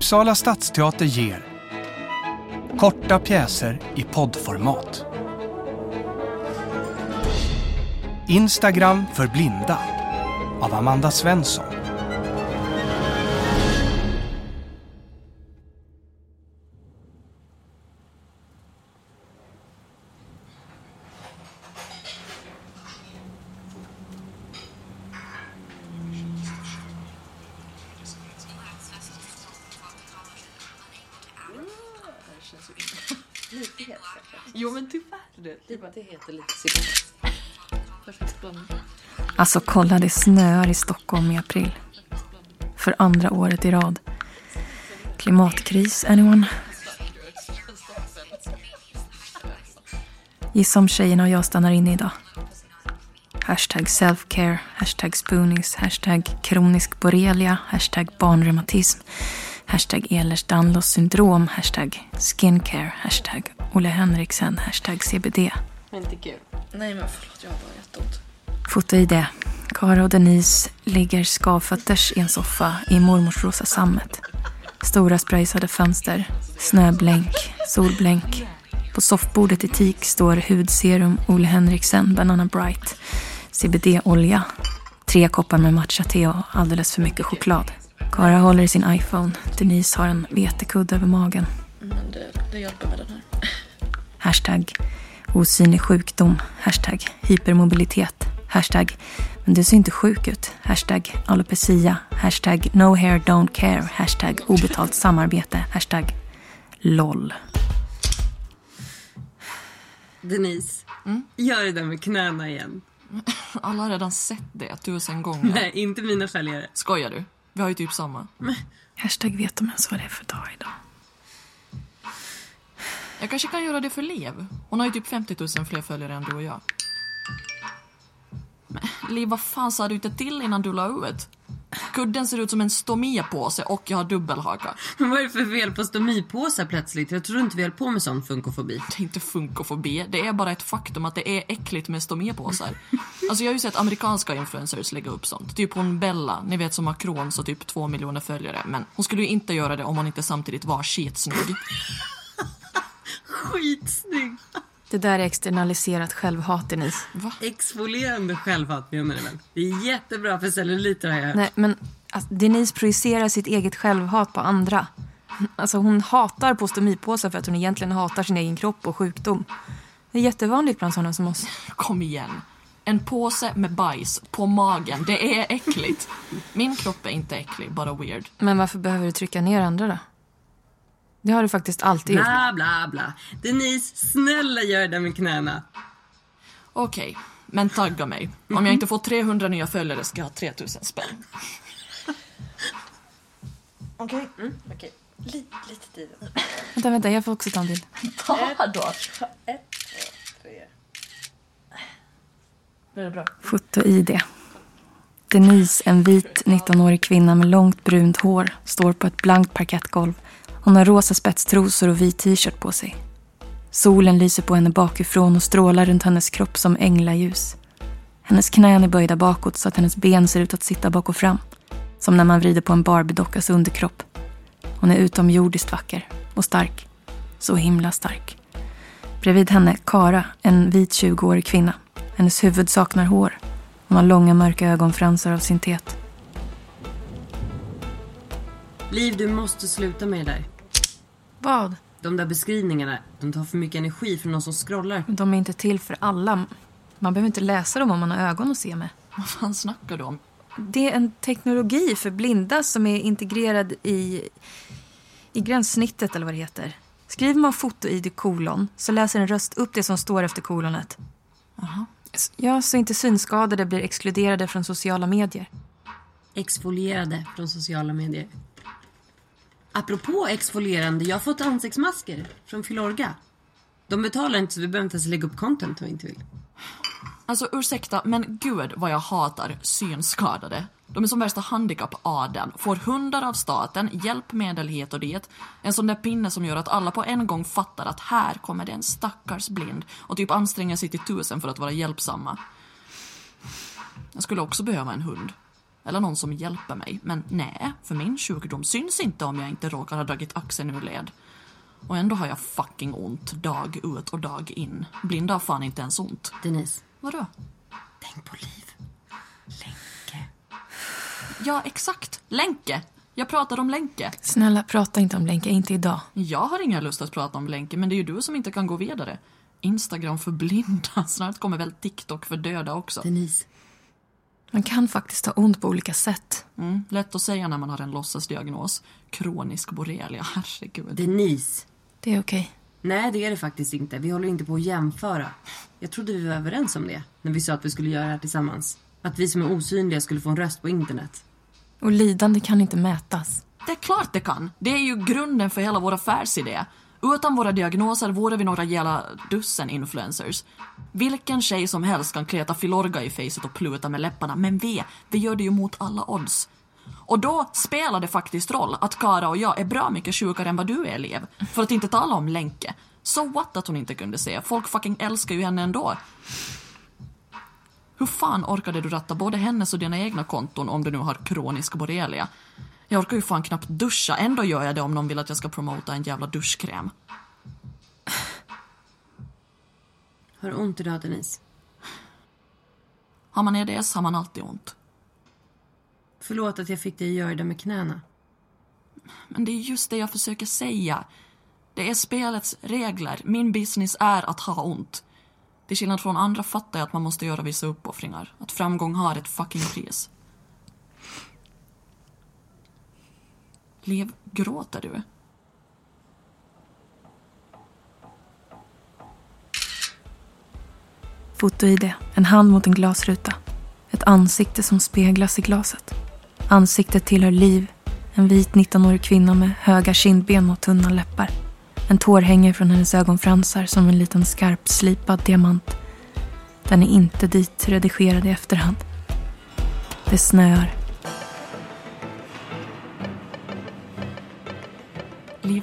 Uppsala stadsteater ger Korta pjäser i poddformat. Instagram för blinda av Amanda Svensson. Jo men tyvärr. Lite heter lite cigarett. Perfekt blandning. Alltså kolla, det snöar i Stockholm i april. För andra året i rad. Klimatkris, anyone? Gissa om tjejerna och jag stannar inne idag. Hashtag selfcare, hashtag spoonies, hashtag kronisk borrelia, hashtag barnreumatism, hashtag Ehlers-Danlos syndrom, hashtag skincare, hashtag Olle Henriksen, hashtag CBD. Inte kul. Nej men förlåt, jag har bara jätteont. Foto i det. Kara och Denise ligger skavfötters i en soffa i mormors rosa sammet. Stora sprayade fönster, snöblänk, solblänk. På soffbordet i teak står hudserum Ole Henriksen Banana Bright, CBD-olja, tre koppar med matcha-te och alldeles för mycket choklad. Kara håller i sin iPhone. Denise har en vetekudde över magen. Men det, det hjälper med den här. Hashtag osynlig sjukdom. Hashtag hypermobilitet. Hashtag men du ser inte sjuk ut. Hashtag alopecia. Hashtag no hair don't care. Hashtag obetalt samarbete. Hashtag LOL. Denise, gör det där med knäna igen. Alla har redan sett det tusen gånger. Nej, inte mina följare. Skojar du? Vi har ju typ samma. Hashtag vet de ens vad det är för dag idag? Jag kanske kan göra det för Lev. Hon har ju typ 50 000 fler följare än du och jag. Men Liv, vad fan sa du inte till innan du la ut? Kudden ser ut som en stomipåse och jag har dubbelhaka. Men vad är det för fel på stomipåsar plötsligt? Jag tror inte vi höll på med sån funkofobi. Det är inte funkofobi, det är bara ett faktum att det är äckligt med stomipåsar. Alltså jag har ju sett amerikanska influencers lägga upp sånt. Typ hon Bella, ni vet som har Crohns och typ två miljoner följare. Men hon skulle ju inte göra det om hon inte samtidigt var skitsnygg. Skitsnygg! Det där är externaliserat självhat, Denise. Exfolierande självhat menar du väl? Det är jättebra för celluliter har jag hört. Nej, men alltså, Denise projicerar sitt eget självhat på andra. Alltså, hon hatar på stomipåsar för att hon egentligen hatar sin egen kropp och sjukdom. Det är jättevanligt bland sådana som oss. Kom igen. En påse med bajs på magen, det är äckligt. Min kropp är inte äcklig, bara weird. Men varför behöver du trycka ner andra då? Det har du faktiskt alltid gjort. Bla, bla, bla. Denise, snälla gör det där med knäna. Okej, men tagga mig. Om jag inte får 300 nya följare ska jag ha 3000 spänn. Okej. Mm, okej. Lite, lite tid. Vänta, vänta, jag får också ta en bild. Ta då. Ett, två. Blir det bra? Foto-ID. Denise, en vit 19-årig kvinna med långt brunt hår, står på ett blankt parkettgolv. Hon har rosa spetstrosor och vit t-shirt på sig. Solen lyser på henne bakifrån och strålar runt hennes kropp som änglaljus. Hennes knän är böjda bakåt så att hennes ben ser ut att sitta bak och fram. Som när man vrider på en Barbie-dockas underkropp. Hon är utomjordiskt vacker och stark. Så himla stark. Bredvid henne Kara, en vit 20-årig kvinna. Hennes huvud saknar hår. Hon har långa mörka ögonfransar av syntet. Liv, du måste sluta med det där. Vad? De där beskrivningarna, de tar för mycket energi från någon som scrollar. De är inte till för alla. Man behöver inte läsa dem om man har ögon att se med. Vad fan snackar du om? Det är en teknologi för blinda som är integrerad i, i gränssnittet eller vad det heter. Skriver man foto-id kolon så läser en röst upp det som står efter kolonet. Jaha. Ja, så inte synskadade blir exkluderade från sociala medier. Exfolierade från sociala medier. Apropå exfolierande, jag har fått ansiktsmasker från Filorga. De betalar inte så vi behöver inte ens lägga upp content om vi inte vill. Alltså ursäkta, men gud vad jag hatar synskadade. De är som värsta handikappadeln. Får hundar av staten, hjälpmedel hit och dit. En sån där pinne som gör att alla på en gång fattar att här kommer det en stackars blind och typ anstränger sig till tusen för att vara hjälpsamma. Jag skulle också behöva en hund. Eller någon som hjälper mig. Men nej, för min sjukdom syns inte om jag inte råkar ha dragit axeln ur led. Och ändå har jag fucking ont dag ut och dag in. Blinda har fan inte ens ont. Denise, Vadå? tänk på liv. Länke. Ja, exakt. Länke. Jag pratar om Länke. Snälla, prata inte om Lenka, inte idag. Jag har ingen lust att prata om Länke, men det är ju du som inte kan gå vidare. Instagram för blinda. Snart kommer väl TikTok för döda också. Denise, Man kan faktiskt ha ont på olika sätt. Mm, lätt att säga när man har en låtsasdiagnos. Kronisk borrelia, herregud. Denise. Det är okej. Nej, det är det faktiskt inte. Vi håller inte på att jämföra. Jag trodde vi var överens om det när vi sa att vi skulle göra det här tillsammans. Att vi som är osynliga skulle få en röst på internet. Och lidande kan inte mätas. Det är klart det kan. Det är ju grunden för hela vår affärsidé. Utan våra diagnoser vore vi några jävla dussin influencers. Vilken tjej som helst kan kleta Filorga i facet och pluta med läpparna, men vi, vi gör det ju mot alla odds. Och då spelar det faktiskt roll att Kara och jag är bra mycket sjukare än vad du är, elev. För att inte tala om Länke. So what att hon inte kunde se. Folk fucking älskar ju henne ändå. Hur fan orkade du ratta både hennes och dina egna konton om du nu har kronisk borrelia? Jag orkar ju fan knappt duscha, ändå gör jag det om någon vill att jag ska promota en jävla duschkräm. Har du ont idag, Denise? Har man EDS har man alltid ont. Förlåt att jag fick dig att göra det med knäna. Men det är just det jag försöker säga. Det är spelets regler. Min business är att ha ont. Till skillnad från andra fattar jag att man måste göra vissa uppoffringar. Att framgång har ett fucking pris. Lev. gråter du? Foto-ID, en hand mot en glasruta. Ett ansikte som speglas i glaset. Ansiktet tillhör Liv, en vit 19-årig kvinna med höga kindben och tunna läppar. En tår hänger från hennes ögonfransar som en liten skarpt slipad diamant. Den är inte dit redigerad i efterhand. Det snöar. Liv,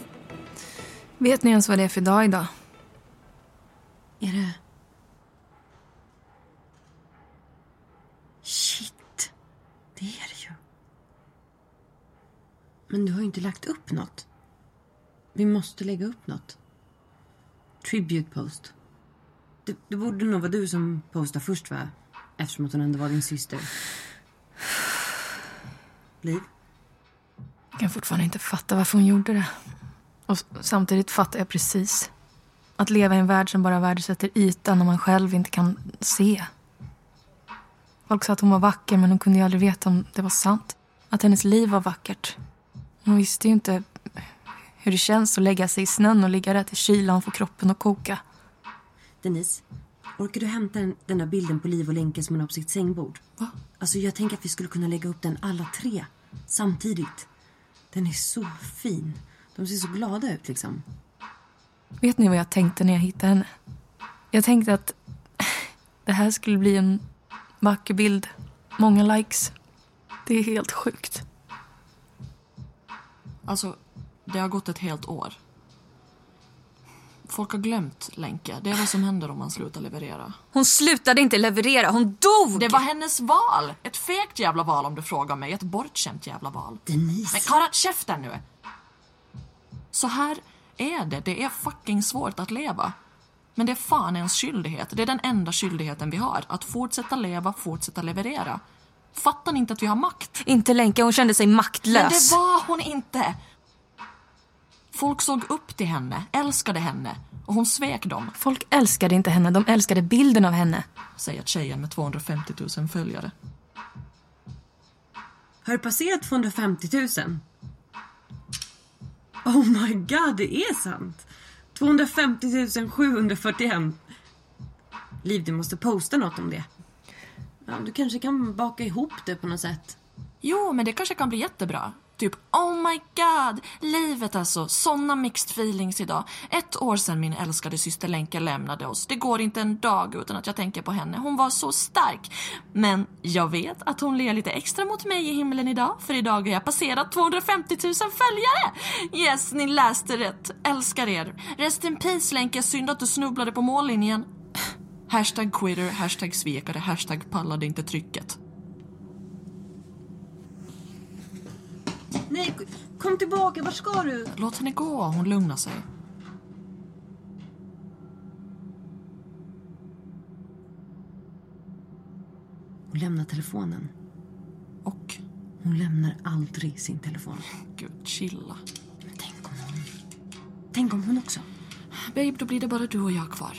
Vet ni ens vad det är för dag idag? Är det... Shit. Det är det ju. Men du har ju inte lagt upp något. Vi måste lägga upp något. Tribute post. Det, det borde nog vara du som postar först, va? Eftersom att hon ändå var din syster. Liv? Jag kan fortfarande inte fatta varför hon gjorde det. Och samtidigt fattar jag precis. Att leva i en värld som bara värdesätter ytan när man själv inte kan se. Folk sa att hon var vacker men hon kunde ju aldrig veta om det var sant. Att hennes liv var vackert. Hon visste ju inte hur det känns att lägga sig i snön och ligga där till kylan får kroppen att koka. Denise, orkar du hämta den, den där bilden på Liv och Länke som hon har på sitt sängbord? Va? Alltså jag tänker att vi skulle kunna lägga upp den alla tre samtidigt. Den är så fin. De ser så glada ut liksom. Vet ni vad jag tänkte när jag hittade henne? Jag tänkte att det här skulle bli en vacker bild. Många likes. Det är helt sjukt. alltså, det har gått ett helt år. Folk har glömt Länke. Det är vad som händer om man slutar leverera. Hon slutade inte leverera, hon dog! Det var hennes val! Ett fegt jävla val om du frågar mig. Ett bortskämt jävla val. Denise. Men Kara, käften nu! Så här är det. Det är fucking svårt att leva. Men det är fan ens skyldighet. Det är den enda skyldigheten vi har. Att fortsätta leva, fortsätta leverera. Fattar ni inte att vi har makt? Inte Lenka, hon kände sig Men maktlös. det var hon inte! Folk såg upp till henne, älskade henne. Och hon svek dem, Folk älskade inte henne, de älskade bilden av henne. säger tjejen med 250 000 följare. Har du passerat 250 000? Oh my god, det är sant! 250 741. Liv, du måste posta något om det. Ja, du kanske kan baka ihop det på något sätt. Jo, men det kanske kan bli jättebra. Typ, oh my god, livet alltså. Såna mixed feelings idag. Ett år sedan min älskade syster Lenke lämnade oss. Det går inte en dag utan att jag tänker på henne. Hon var så stark. Men jag vet att hon ler lite extra mot mig i himlen idag. För idag har jag passerat 250 000 följare. Yes, ni läste rätt. Älskar er. Rest in peace Lenke, synd att du snubblade på mållinjen. Hashtag quitter, hashtag svekare, hashtag pallade inte trycket. Nej, kom tillbaka. Vart ska du? Låt henne gå, hon lugnar sig. Hon lämnar telefonen. Och, Hon lämnar aldrig sin telefon. gud, chilla. Men tänk om hon... Tänk om hon också... Babe, då blir det bara du och jag kvar.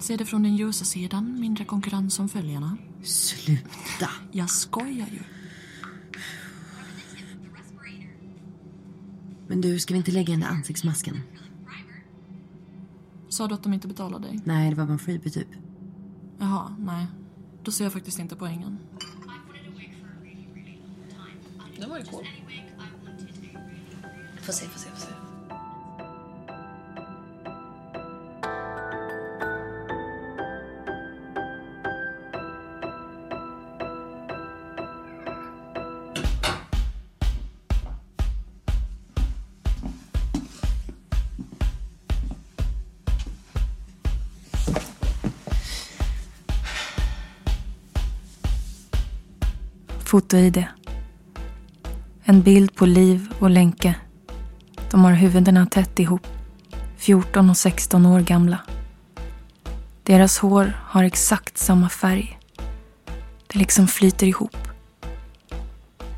Se det från den ljusa sidan, mindre konkurrens om följarna. Sluta! Jag skojar ju. Men du, ska vi inte lägga den där ansiktsmasken? Sa du att de inte betalar dig? Nej, det var bara en freebie typ. Jaha, nej. Då ser jag faktiskt inte poängen. Den var ju cool. Får se, får se, får se. Foto-ID. En bild på Liv och Lenke. De har huvudena tätt ihop. 14 och 16 år gamla. Deras hår har exakt samma färg. Det liksom flyter ihop.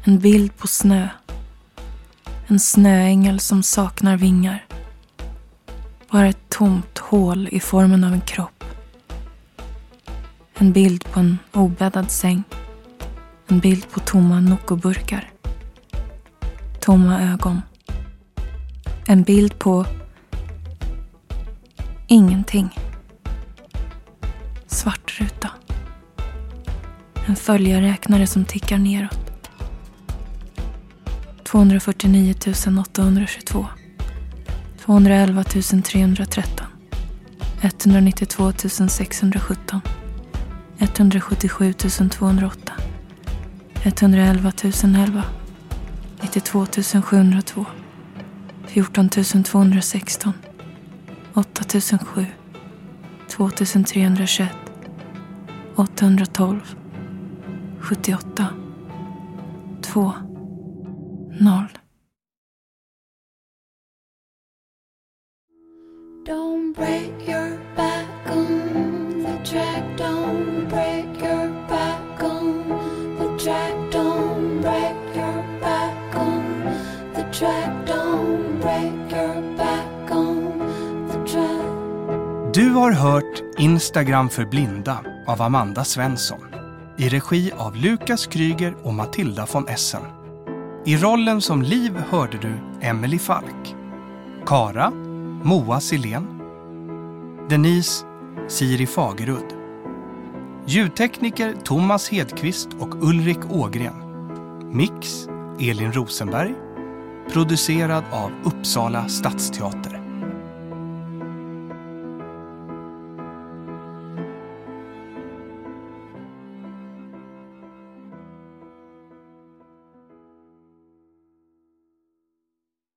En bild på snö. En snöängel som saknar vingar. Bara ett tomt hål i formen av en kropp. En bild på en obäddad säng. En bild på tomma Noccoburkar. Tomma ögon. En bild på ingenting. Svart ruta. En följarräknare som tickar neråt. 249 822. 211 313. 192 617. 177 208. 111 011. 92 702. 14 216. 8 007. 2 321. 812. 78. 2. 0. Du har hört Instagram för blinda av Amanda Svensson i regi av Lukas Kryger och Matilda von Essen. I rollen som Liv hörde du Emily Falk. Kara, Moa Silén. Denise, Siri Fagerudd. Ljudtekniker Thomas Hedqvist och Ulrik Ågren. Mix Elin Rosenberg. Producerad av Uppsala stadsteater.